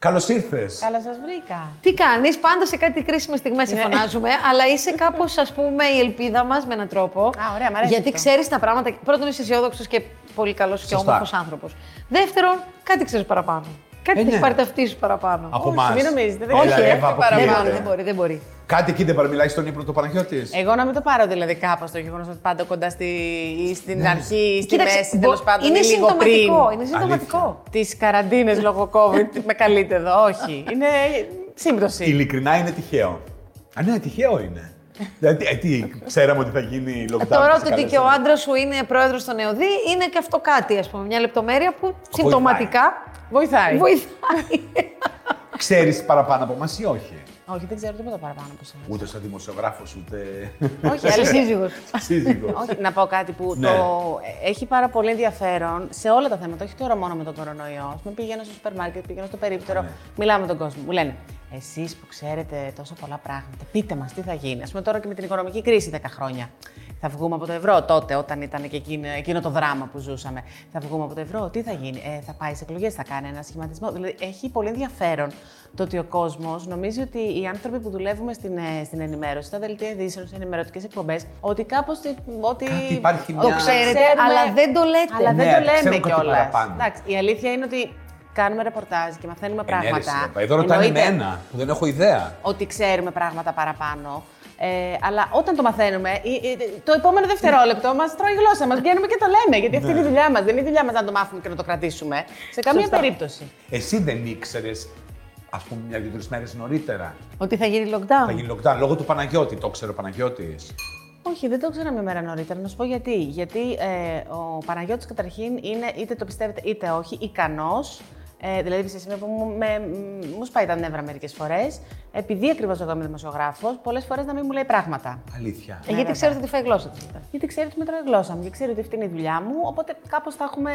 Καλώς ήρθες. Καλά σας βρήκα. Τι κάνεις, πάντα σε κάτι κρίσιμε στιγμές σε Ναι. φωνάζουμε, αλλά είσαι κάπως, ας πούμε, η ελπίδα μας με έναν τρόπο. Α, ωραία, μ' αρέσει Γιατί αυτό. ξέρεις τα πράγματα. Πρώτον, είσαι αισιόδοξος και πολύ καλός και Σωστά. όμορφος άνθρωπος. Δεύτερον, κάτι ξέρεις παραπάνω. Κάτι Ε, έχει ναι. πάρει ταυτί σου παραπάνω. Από Όχι, εμά. μην νομίζετε, δεν Έλα, ξέρω. Εύα, Όχι, δεν αποκλείεται. μπορεί, δεν μπορεί, δεν μπορεί. Κάτι εκεί δεν παραμιλάει στον ύπνο του Παναγιώτης. Εγώ να μην το πάρω δηλαδή κάπως το γεγονός ότι πάντα κοντά στη, ή στην Ναι. αρχή ή στη Κοίταξε, μέση, μπο- τέλος πάντων. είναι ή λίγο συμπτωματικό. πριν. Είναι συμπτωματικό. Τις καραντίνες λόγω COVID με καλείτε εδώ. Όχι. Είναι σύμπτωση. Ειλικρινά είναι τυχαίο. Α, ναι, τυχαίο είναι. Δηλαδή, ε, τι, ξέραμε ότι θα γίνει lockdown. Τώρα σε ότι καλές και ο ώρες. άντρας σου είναι πρόεδρος των ΕΟΔΗ είναι και αυτό κάτι, ας πούμε. Μια λεπτομέρεια που συμπτωματικά Βοηθάει. βοηθάει. Ξέρεις παραπάνω από εμάς ή όχι; Όχι, δεν ξέρω τίποτα παραπάνω από εσένα. Ούτε σαν δημοσιογράφος, ούτε. Όχι, Είσαι αλήθεια. σύζυγος. Σύζυγος. Όχι, να πω κάτι που Ναι. το έχει πάρα πολύ ενδιαφέρον σε όλα τα θέματα, όχι τώρα μόνο με τον κορονοϊό. Ας πούμε, πηγαίνω στο σούπερ μάρκετ, πηγαίνω στο περίπτερο, Ναι. μιλάω με τον κόσμο. Μου λένε, εσείς που ξέρετε τόσα πολλά πράγματα, πείτε μας τι θα γίνει. Α πούμε τώρα και με την οικονομική κρίση 10 χρόνια. Θα βγούμε από το ευρώ τότε, όταν ήταν και εκείνο, εκείνο το δράμα που ζούσαμε. Θα βγούμε από το ευρώ, τι θα γίνει; Ε, θα πάει σε εκλογές, θα κάνει ένα σχηματισμό. Δηλαδή, έχει πολύ ενδιαφέρον το ότι ο κόσμος νομίζει ότι οι άνθρωποι που δουλεύουμε στην, ε, στην ενημέρωση, στα δελτία ειδήσεων, στις ενημερωτικές εκπομπές, ότι κάπως. Ότι Κάτι υπάρχει ότι μια- Το ξέρετε, αλλά δεν το λέτε. Αλλά δεν Ναι, το λέμε ξέρω κάτι κιόλας. παραπάνω. Εντάξει, η αλήθεια είναι ότι κάνουμε ρεπορτάζ και μαθαίνουμε Ε, ναι, ρε, πράγματα. συνέπα. Εδώ ρωτάνε Εννοείται εμένα που δεν έχω ιδέα. Ότι ξέρουμε πράγματα παραπάνω. Ε, αλλά όταν το μαθαίνουμε, ε, ε, το επόμενο δευτερόλεπτο μας τρώει η γλώσσα μας. Βγαίνουμε και το λέμε. Γιατί αυτή είναι η δουλειά μας. Δεν είναι η δουλειά μας να το μάθουμε και να το κρατήσουμε. Σε καμία Σωστά. περίπτωση. Εσύ δεν ήξερες, ας πούμε, μια-δύο-τρει μέρες νωρίτερα. Ότι θα γίνει Θα lockdown. γίνει lockdown λόγω του Παναγιώτη. Το ξέρει ο Παναγιώτη. Όχι, δεν το ήξερα μια μέρα νωρίτερα. Να σου πω γιατί. Γιατί ε, ο Παναγιώτης καταρχήν είναι, είτε το πιστεύετε είτε όχι, ικανός. Ε, δηλαδή, σε σημείο που μου, με, μ, μου σπάει τα νεύρα μερικές φορές, επειδή ακριβώς εγώ είμαι δημοσιογράφος, πολλές φορές να μην μου λέει πράγματα. Αλήθεια. Ε, γιατί βέβαια. ξέρετε τι φάει η γλώσσα της. Γιατί ξέρει ότι μετρώει η γλώσσα μου και ξέρει ότι αυτή είναι η δουλειά μου, οπότε κάπως θα έχουμε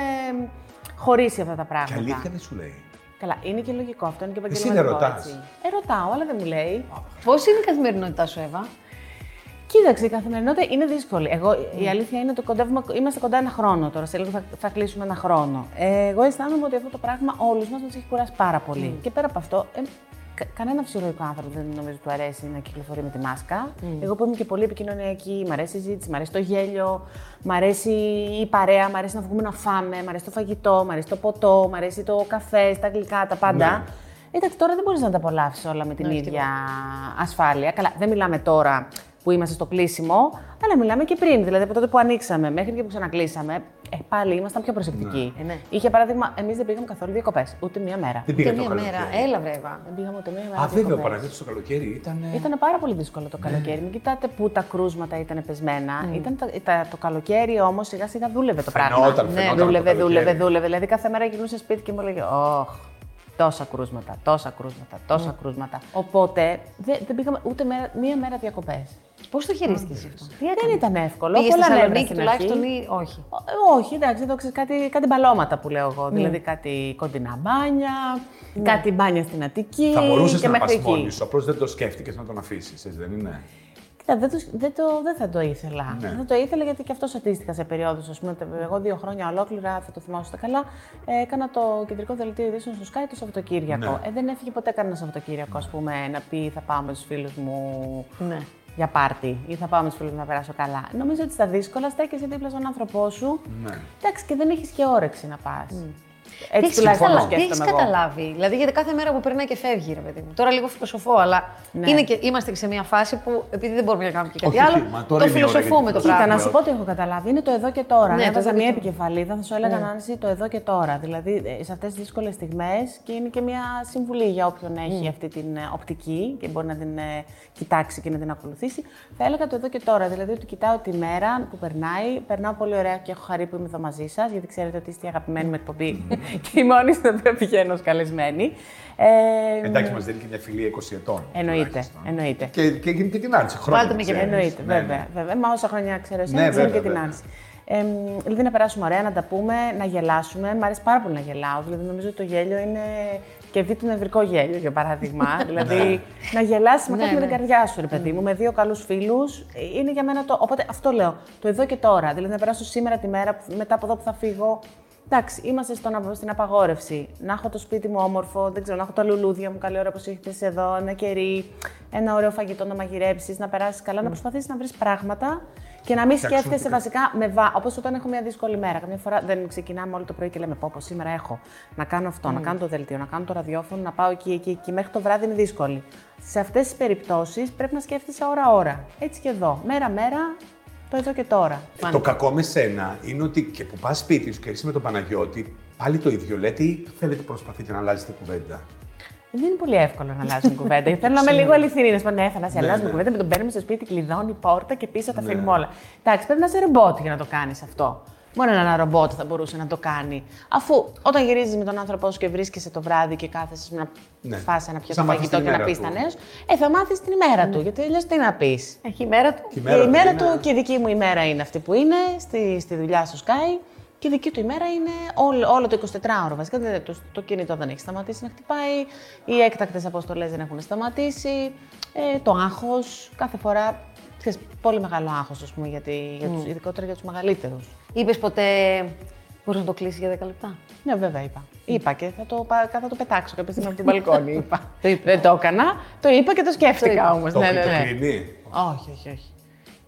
χωρίσει αυτά τα Και πράγματα. αλήθεια δεν σου λέει; Καλά, είναι και λογικό αυτό, είναι και Εσύ επαγγελματικό. δεν ρωτάς; έτσι. Ε, ρωτάω, αλλά δεν μου λέει. Πώς είναι η καθημερινότητά σου, Εύα; Κοίταξε, η καθημερινότητα είναι δύσκολη. Εγώ, Η αλήθεια είναι ότι κοντεύουμε, είμαστε κοντά ένα χρόνο τώρα. Σε λίγο θα, θα κλείσουμε ένα χρόνο. Ε, εγώ αισθάνομαι ότι αυτό το πράγμα όλους μας μας έχει κουράσει πάρα πολύ. Και πέρα από αυτό, ε, κα, κανένα φυσιολογικό άνθρωπο δεν νομίζω του αρέσει να κυκλοφορεί με τη μάσκα. Εγώ που είμαι και πολύ επικοινωνιακή, μ' αρέσει η συζήτηση, μ' αρέσει το γέλιο, μ' αρέσει η παρέα, μ' αρέσει να βγούμε να φάμε, μ' αρέσει το φαγητό, μ' αρέσει το ποτό, μ' αρέσει το καφέ, τα γλυκά, τα πάντα. Ναι. Εντάξει, τώρα δεν μπορείς να τα απολαύσεις όλα με την Ναι, ίδια ασφάλεια. Καλά, δεν μιλάμε τώρα που είμαστε στο κλείσιμο, αλλά μιλάμε και πριν. Δηλαδή από τότε που ανοίξαμε μέχρι και που ξανακλείσαμε, ε, πάλι ήμασταν πιο προσεκτικοί. Ε, ναι. Είχε παράδειγμα, εμείς δεν πήγαμε καθόλου διακοπές. Ούτε μία μέρα. Δεν Και πήγα το μία μέρα. καλοκαίρι. Έλα, βρε, Εύα. Δεν πήγαμε ούτε μία μέρα. Α, βέβαια, ο διακοπές. Παναγιώτης το καλοκαίρι ήταν. Ήταν πάρα πολύ δύσκολο το καλοκαίρι. Μην κοιτάτε πού τα κρούσματα ήταν πεσμένα. Ήταν τα, τα- το καλοκαίρι όμως σιγά σιγά δούλευε το πράγμα. Φαινόταν, Ναι, φαινόταν. το Δούλευε, καλοκαίρι. δούλευε, δούλευε. Δηλαδή κάθε μέρα γυρνούσε σπίτι και μου έλεγε Ωχ, τόσα κρούσματα, τόσα κρούσματα, τόσα κρούσματα. Οπότε δεν, δεν πήγαμε ούτε μέρα, μία μέρα διακοπές. Πώς το χειρίστηκε αυτό; Τι Δεν έκανες; ήταν εύκολο. Πήγες στη πολλά νεύρα Θεσσαλονίκη στην τουλάχιστον αρχή. ή όχι; Ε, Όχι, εντάξει, εδώ ξέρεις, κάτι, κάτι μπαλώματα που λέω εγώ. Δηλαδή κάτι κοντινά μπάνια, κάτι μπάνια στην Αττική. Θα μπορούσες και να πας μέχρι εκεί. μόνη σου, απλώς δεν το σκέφτηκες να τον αφήσεις, έτσι δεν είναι; Κοίτα, δεν, το, δεν, το, δεν θα το ήθελα. Ναι. Δεν θα το ήθελα γιατί και αυτός αντίστοιχα σε περιόδους. Α πούμε, εγώ δύο χρόνια ολόκληρα, θα το θυμάσαι καλά, ε, έκανα το κεντρικό δελτίο ειδήσεων στο Sky το Σαββατοκύριακο. Ναι. Ε, δεν έφυγε ποτέ κανένα Σαββατοκύριακο, ας πούμε, να πει θα πάω με τους φίλους μου Ναι. για πάρτι ή θα πάω με τους φίλους μου να περάσω καλά. Νομίζω ότι στα δύσκολα στέκεσαι δίπλα στον άνθρωπό σου. Ναι. Εντάξει, και δεν έχεις και όρεξη να πας. Τι Έτσι έχεις τουλάχιστον το καταλα- τι σκέφτομαι έχεις εγώ. καταλάβει. Δηλαδή, γιατί κάθε μέρα που περνάει και φεύγει, ρε παιδί μου. Τώρα λίγο φιλοσοφώ, αλλά Ναι. είναι και, είμαστε και σε μια φάση που επειδή δεν μπορούμε να κάνουμε και κάτι Όχι, άλλο, όχι, μα τώρα το είναι η ώρα φιλοσοφούμε για το την Κοίτα, πράγμα. να σου πω τι έχω καταλάβει. Είναι το εδώ και τώρα. Ναι, Ναι, το έβαζα εδώ και μια τώρα. επικεφαλίδα, θα σου έλεγα να είναι το εδώ και τώρα. Δηλαδή, ε, σε αυτές τις δύσκολες στιγμές και είναι και μια συμβουλή για όποιον έχει αυτή την ε, οπτική και μπορεί να την ε, κοιτάξει και να την ακολουθήσει. Θα έλεγα το εδώ και τώρα. Δηλαδή, ότι κοιτάω τη μέρα που περνάει. Περνάω πολύ ωραία και έχω χαρεί που είμαι εδώ μαζί σας, γιατί ξέρετε ότι είστε η αγαπημένη μου εκπομπή και η μόνη στην οποία πηγαίνω ως καλεσμένη. Ε, Εντάξει, μας δίνει και μια φιλία 20 ετών. Εννοείται, τουλάχιστον. εννοείται. Και, και, και, και την άρση. Χρόνια Βάλτε με και ξέρεις. Εννοείται, Ναι, βέβαια, ναι. βέβαια. Μα όσα χρόνια ξέρω εσύ, Ναι, ναι, βέβαια, και την βέβαια. άρση. Ε, δηλαδή να περάσουμε ωραία, να τα πούμε, να γελάσουμε. Μ' αρέσει πάρα πολύ να γελάω. Δηλαδή νομίζω ότι το γέλιο είναι και δει το νευρικό γέλιο, για παράδειγμα. δηλαδή να γελάσει με Ναι, κάτι με την ναι. καρδιά σου, ρε παιδί μου, με δύο καλούς φίλους. Είναι για μένα το. Οπότε αυτό λέω. Το εδώ και τώρα. Δηλαδή να περάσω σήμερα τη μέρα, που- μετά από εδώ που θα φύγω, Εντάξει, είμαστε στον, στην απαγόρευση. Να έχω το σπίτι μου όμορφο, δεν ξέρω, να έχω τα λουλούδια μου καλή ώρα όπως έχετε εδώ, ένα κερί, ένα ωραίο φαγητό να μαγειρέψεις, να περάσεις καλά, να προσπαθήσεις να βρεις πράγματα και να μην Φτιάξουμε σκέφτεσαι το βασικά με βά. Όπως όταν έχω μια δύσκολη μέρα. Καμιά φορά δεν ξεκινάμε όλο το πρωί και λέμε Πώ, πω, σήμερα έχω να κάνω αυτό, να κάνω το δελτίο, να κάνω το ραδιόφωνο, να πάω εκεί, εκεί, εκεί. Μέχρι το βράδυ είναι δύσκολη. Σε αυτές τις περιπτώσεις πρέπει να σκέφτεσαι ώρα-ώρα. Έτσι και εδώ. Μέρα-μέρα, το εδώ και τώρα. Το κακό με σένα είναι ότι και που πας σπίτι σου και είσαι με τον Παναγιώτη, πάλι το ίδιο λέτε ή θέλετε προσπαθείτε να αλλάζετε κουβέντα. Δεν είναι πολύ εύκολο να αλλάζουν κουβέντα. Θέλω να είμαι λίγο αληθινή. Να σου πω, ναι, θα σε αλλάζουμε ναι. κουβέντα, με τον παίρνουμε στο σπίτι, κλειδώνει η πόρτα και πίσω τα αφήνουμε όλα. Εντάξει, πρέπει να είσαι ρομπότ για να το κάνεις αυτό. Μόνο ένα ρομπότ θα μπορούσε να το κάνει. Αφού όταν γυρίζεις με τον άνθρωπό σου και βρίσκεσαι το βράδυ και κάθεσαι να Ναι. φας ένα πιάτο Θα μάθεις φαγητό την και να ημέρα πεις του. τα νέα σου, ε, θα μάθεις την ημέρα του. Γιατί αλλιώ τι να πεις. Έχει η μέρα του. Και η Και μέρα η του μέρα είναι- του και η δική μου ημέρα είναι αυτή που είναι, στη, στη δουλειά στο Sky. Και η δική του ημέρα είναι όλο, όλο το 24ωρο. Βασικά δεν- το, το κινητό δεν έχει σταματήσει να χτυπάει, οι έκτακτες αποστολές δεν έχουν σταματήσει, ε, το άγχος. Κάθε φορά. Ξέρεις, πολύ μεγάλο άγχος, ας πούμε, γιατί, για τους, ειδικότερα για τους μεγαλύτερους. Είπες ποτέ. Μπορείς να το κλείσεις για 10 λεπτά; Ναι, βέβαια είπα. Είπα και θα το, πα- θα το πετάξω κάποια στιγμή από την μπαλκόνη. Είπα. δεν το έκανα. Το είπα και το σκέφτηκα όμως. Το, Ναι, το ναι, ναι. κλείνει. Όχι, όχι, όχι.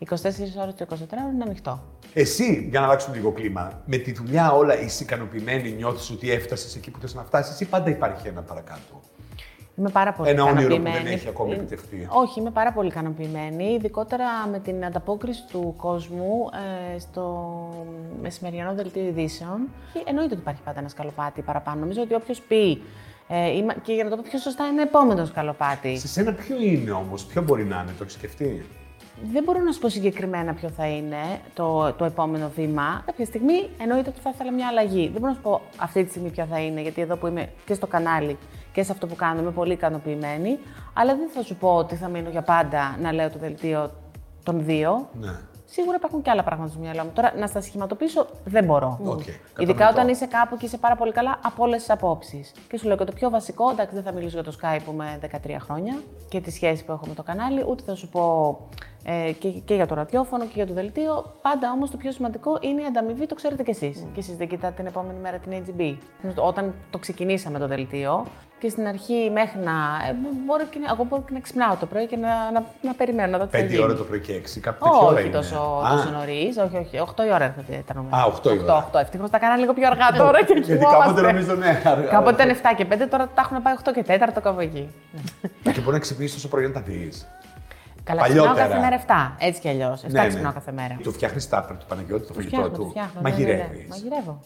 24 ώρες το 24 ώρο είναι ανοιχτό. Εσύ, για να αλλάξουμε λίγο κλίμα, με τη δουλειά όλα είσαι ικανοποιημένη, νιώθεις ότι έφτασες εκεί που θες να φτάσεις, ή πάντα υπάρχει ένα παρακάτω; Είμαι πάρα πολύ Ένα όνειρο που ικανοποιημένη. δεν έχει ακόμη Ε, επιτευχθεί. Όχι, είμαι πάρα πολύ ικανοποιημένη, ειδικότερα με την ανταπόκριση του κόσμου ε, στο μεσημεριανό δελτίο ειδήσεων. Και εννοείται ότι υπάρχει πάντα ένα σκαλοπάτι παραπάνω. Νομίζω ότι όποιος πει. Ε, είμαι- και για να το πω πιο σωστά, είναι επόμενο σκαλοπάτι. Σε σένα ποιο είναι όμως, ποιο μπορεί να είναι, το έχεις σκεφτεί; Δεν μπορώ να σου πω συγκεκριμένα ποιο θα είναι το, το επόμενο βήμα. Κάποια στιγμή εννοείται ότι θα ήθελα μια αλλαγή. Δεν μπορώ να σου πω αυτή τη στιγμή ποια θα είναι, γιατί εδώ που είμαι και στο κανάλι και σε αυτό που κάνω είμαι πολύ ικανοποιημένη. Αλλά δεν θα σου πω ότι θα μείνω για πάντα να λέω το δελτίο των δύο. Ναι. Σίγουρα υπάρχουν και άλλα πράγματα στο μυαλό μου. Τώρα να στα σχηματοποιήσω δεν μπορώ. Οκ, Ειδικά κατανοητό. όταν είσαι κάπου και είσαι πάρα πολύ καλά από όλες τις απόψεις. Και σου λέω και το πιο βασικό, εντάξει, δεν θα μιλήσω για το ΣΚΑΪ που είμαι 13 χρόνια και τη σχέση που έχω με το κανάλι, ούτε θα σου πω ε, και, και για το ραδιόφωνο και για το δελτίο. Πάντα όμως το πιο σημαντικό είναι η ανταμοιβή, το ξέρετε κι εσείς. Και εσείς δεν κοιτάτε την επόμενη μέρα την AGB. Όταν το ξεκινήσαμε το δελτίο, και στην αρχή μέχρι να. Ε, μπορώ και, να- εγώ μπορώ και να ξυπνάω το πρωί και να, να, να περιμένω να δω τι θα Πέντε γίνει. ώρα το πρωί και έξι, κάπου τέτοια ώρα Όχι είναι. τόσο, Α, τόσο νωρίς, όχι, όχι. 8 η ώρα έρχεται τα νούμερα. Α, οκτώ η ώρα. 8, 8. Ευτυχώς τα έκανα λίγο πιο αργά τώρα και Γιατί κοιμόμαστε. κάποτε νομίζω ναι. αργά. Κάποτε ήταν 7 και 5, τώρα τα έχουν πάει 8 και 4 κάπου εκεί. Και μπορεί να ξυπνήσεις τόσο πρωί να τα δεις. Καλά, ξυπνάω Παλιότερα. κάθε μέρα 7. Έτσι κι αλλιώς. 7 ξυπνάω κάθε μέρα. Το φτιάχνεις τάπερ του Παναγιώτη, το Το φαγητό φτιάχνω, το του. φτιάχνω. ναι, ναι, ναι. Μαγειρεύεις. Μαγειρεύω.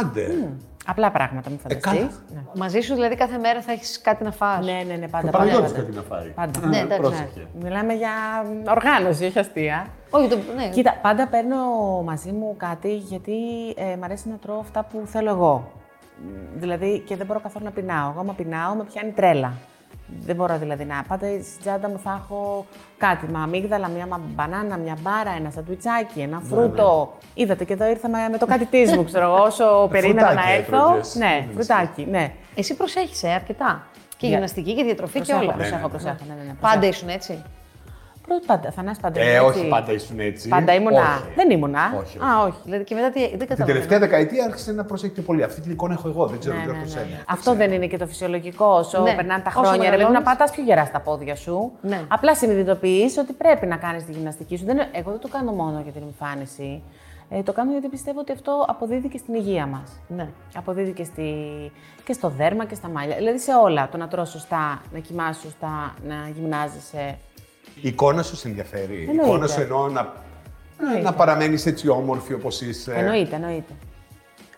Άντε. Απλά πράγματα, μην καλά. φανταστείς. Ναι. Μαζί σου δηλαδή κάθε μέρα θα έχεις κάτι να φας. Ναι, ναι, ναι, Το πάντα. Παναγιώτη πάντα, κάτι να φάει. Πάντα. Ναι, εντάξει. Πρόσεχε. Μιλάμε για οργάνωση, όχι αστεία. Όχι, το, ναι. Κοίτα, πάντα παίρνω μαζί μου κάτι γιατί ε, μ' αρέσει να τρώω αυτά που θέλω εγώ. Μ, Δηλαδή και δεν μπορώ καθόλου να πεινάω. Εγώ, άμα πεινάω, με πιάνει τρέλα. Δεν μπορώ δηλαδή να. Πάντα στην τσάντα μου θα έχω κάτι. Μα αμύγδαλα, μια μα- μπανάνα, μια μπάρα, ένα σαντουιτσάκι, ένα φρούτο. Είδατε και εδώ ήρθαμε με το κάτι τη μου, ξέρω εγώ, όσο περίμενα να Φρουτάκι έρθω. έτρωγες. Ναι, Δεν φρουτάκι, ναι. Εσύ προσέχεις ε, αρκετά. Και Για- γυμναστική και διατροφή Προσέχω, και όλα. προσέχω, ναι, προσέχω. Ναι, ναι, ναι, Πάντα προσέχω. ήσουν έτσι. Πρώτα, πάντα, Θανάση, πάντα Ε, ήμουν όχι έτσι. πάντα ήσουν έτσι. Πάντα ήμουνα. Όχι. Δεν ήμουνα. Όχι, όχι. Α, όχι. Δηλαδή και μετά τι. Δεν Την καταλαβαίνω. τελευταία δεκαετία άρχισε να προσέχει πιο πολύ. Αυτή την εικόνα έχω εγώ, δεν ξέρω Ναι, τι ναι, από ναι. σένα. Αυτό δεν είναι και το φυσιολογικό. Όσο Ναι. περνάνε τα Όσο χρόνια, ρε παιδί μου, να μεγαλώνεις. πατάς πιο γερά στα πόδια σου. Ναι. Απλά συνειδητοποιείς ότι πρέπει να κάνεις τη γυμναστική σου. Δεν, είναι- εγώ δεν το κάνω μόνο για την εμφάνιση. Ε, το κάνω γιατί πιστεύω ότι αυτό αποδίδει και στην υγεία μας. Ναι. Αποδίδει και, στη... και στο δέρμα και στα μαλλιά. Δηλαδή σε όλα. Το να τρως σωστά, να κοιμάσαι σωστά, να γυμνάζεσαι. Η εικόνα σου σε ενδιαφέρει. Η Εννοείται. εικόνα σου εννοώ να, Εννοείται. να παραμένεις έτσι όμορφη όπως είσαι. Εννοείται, εννοείται.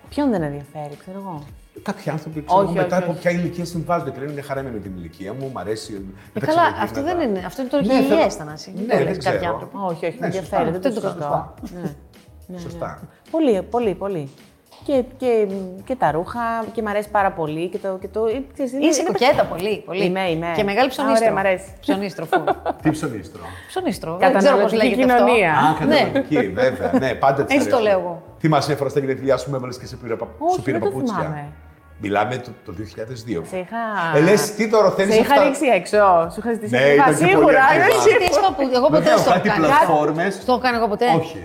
Ποιον δεν ενδιαφέρει, ξέρω εγώ; Κάποιοι άνθρωποι ξέρω, Όχι, μετά όχι, από όχι. ποια ηλικία συμβάζονται και λένε μια χαρά είμαι με την ηλικία μου, μου αρέσει. Ε, δεν καλά, ξέρω αυτό γύρω δεν μετά. είναι. Αυτό είναι το Ναι, υγιέ, θέλω- Θανάση. Ναι, Δεν το δεν λες κάποιοι ξέρω. άνθρωποι. Όχι, όχι, Ναι, με σωστά. ενδιαφέρει. Δεν Δεν το το συζητώ. σωστά. Ναι. Ναι, Σωστά. ναι. Πολύ, πολύ, πολύ. Και, και, και τα ρούχα και μ' αρέσει πάρα πολύ. Και το, και το, ε, ξέρεις, είναι- Είσαι είναι κοκέτα πολύ. πολύ. Είμαι, είμαι. Και μεγάλη Α, ψωνίστρο. ωραία, μ' αρέσει. Ψωνίστρο, φου. Τι ψωνίστρο; ψωνίστρο. Δεν ξέρω πώς Καταναλωτική λέγεται κοινωνία. αυτό. Α, καταναλωτική, βέβαια. Ναι, πάντα της Έτσι το αρέσουν. λέω εγώ. Τι μας έφερα στα γενέθλιά σου, με έβαλε και σε πήρα, πα... Όχι, σου πήρα δεν το παπούτσια. θυμάμαι. Μιλάμε το, το 2002. Σε είχα. Ε, λες, τι τώρα θέλεις Σε είχα αυτά; ρίξει έξω. Σου είχα ζητήσει Ναι, να ήταν πας, και πολύ σίγουρα. ακριβά. ε, Εσύ τι έχεις παππού- Εγώ ποτέ Βέβαια, δεν το έχω κάτι κάνει. πλατφόρμες. Το έχω κάνει εγώ ποτέ. Όχι.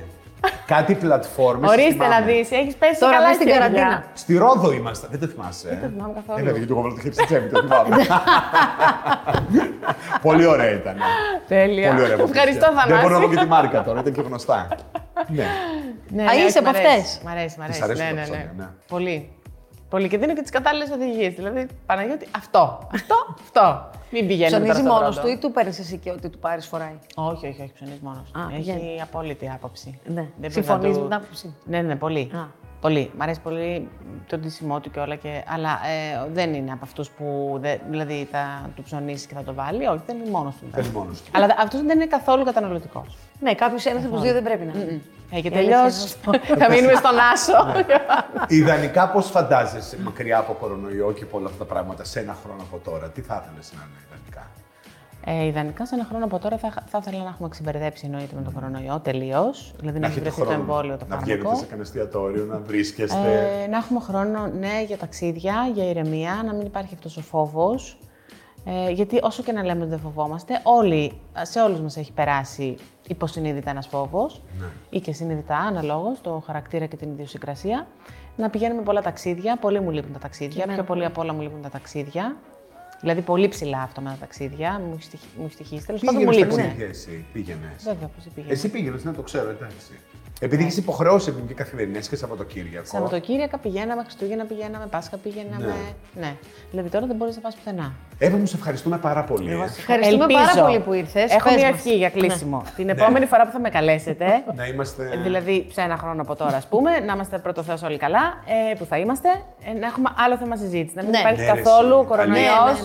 Κάτι πλατφόρμες. Ορίστε να δεις, έχεις πέσει Τώρα καλά μες στην χέρια. καραντίνα. Στη Ρόδο ήμασταν. Δεν το θυμάσαι. Δεν το θυμάμαι καθόλου. Έλα, γιατί εγώ βάλω το χέρι στη τσέπη, το θυμάμαι. Πολύ ωραία ήταν. Τέλεια. Πολύ ωραία. Ευχαριστώ, αποψία. Δεν μπορώ να πω Θανάση. και τη μάρκα τώρα, ήταν και γνωστά. ναι. Ναι, Α, ναι, είσαι όχι, από μ' αρέσει. αυτές. Μ' αρέσει, μ' αρέσει. αρέσουν ναι, τα ναι, ψώνια, ναι. ναι. Πολύ. Πολύ. Και δίνω και τις κατάλληλες οδηγίες. Δηλαδή, Παναγιώτη, αυτό, αυτό, αυτό. Μην πηγαίνουμε τώρα Ψωνίζει στο μόνος πρώτο. του ή του παίρνεις εσύ και ό,τι του πάρεις φοράει; Όχι, όχι, όχι, ψωνίζει μόνος του. Α, Έχει πηγαίνει. απόλυτη άποψη. Ναι. Δεν Συμφωνείς μπορεί να με την άποψη; Ναι, ναι, πολύ. Α. Πολύ. Μ' αρέσει πολύ το ντύσιμό του και όλα. Και... Αλλά ε, δεν είναι από αυτούς που δεν... δηλαδή, θα του ψωνίσει και θα το βάλει. Όχι, δεν είναι μόνος του. Θέλει μόνος του. Αλλά αυτός δεν είναι καθόλου καταναλωτικός. Ναι, κάποιος ένας από τους δύο δεν πρέπει να είναι. Ε, και Η αλήθεια τελειώ. είναι θα μείνουμε στον Άσο. Ιδανικά, πώς φαντάζεσαι μακριά από κορονοϊό και από όλα αυτά τα πράγματα σε ένα χρόνο από τώρα, τι θα ήθελες να είναι ιδανικά; Ε, ιδανικά σε ένα χρόνο από τώρα θα, θα ήθελα να έχουμε ξεμπερδέψει εννοείται με τον κορονοϊό τελείως. Δηλαδή να, έχει έχετε βρεθεί το χρόνο εμβόλιο το Να βγαίνετε φάρμακο. σε κανένα εστιατόριο, να βρίσκεστε. Ε, να έχουμε χρόνο, ναι, για ταξίδια, για ηρεμία, να μην υπάρχει αυτός ο φόβος. Ε, γιατί όσο και να λέμε ότι δεν φοβόμαστε, όλοι, σε όλους μας έχει περάσει υποσυνείδητα ένας φόβος ή και συνειδητά, αναλόγως, το χαρακτήρα και την ιδιοσυγκρασία. Να πηγαίνουμε πολλά ταξίδια, πολύ μου λείπουν τα ταξίδια, πιο πολύ απ' όλα μου λείπουν τα ταξίδια. Δηλαδή πολύ ψηλά αυτά με τα ταξίδια, μου έχει στοιχ- μου έχει στοιχήσει. Τέλος πάντων μου Πήγαινε στα λείπουν. ταξίδια εσύ, πήγαινες. Βέβαια, πώς πήγαινε. Εσύ πήγαινες, να το ξέρω, εντάξει. Επειδή έχεις υποχρεώσει επειδή και καθημερινές και Σαββατοκύριακο. Σαββατοκύριακα πηγαίναμε, Χριστούγεννα πηγαίναμε, Πάσχα πηγαίναμε. Ναι. Δηλαδή τώρα δεν μπορείς να πας πουθενά. Εύα, μου σε ευχαριστούμε πάρα πολύ. ε. Ευχαριστούμε πάρα πολύ που ήρθες. Έχω Πες μια μας. ευχή για κλείσιμο. Την επόμενη φορά που θα με καλέσετε, Να είμαστε. δηλαδή σε ένα χρόνο από τώρα, ας πούμε, να είμαστε πρώτο Θεός όλοι καλά, ε, που θα είμαστε, ε, να έχουμε άλλο θέμα συζήτηση. Να μην Ναι. υπάρχει Ναι, ρε, καθόλου εσύ. κορονοϊός.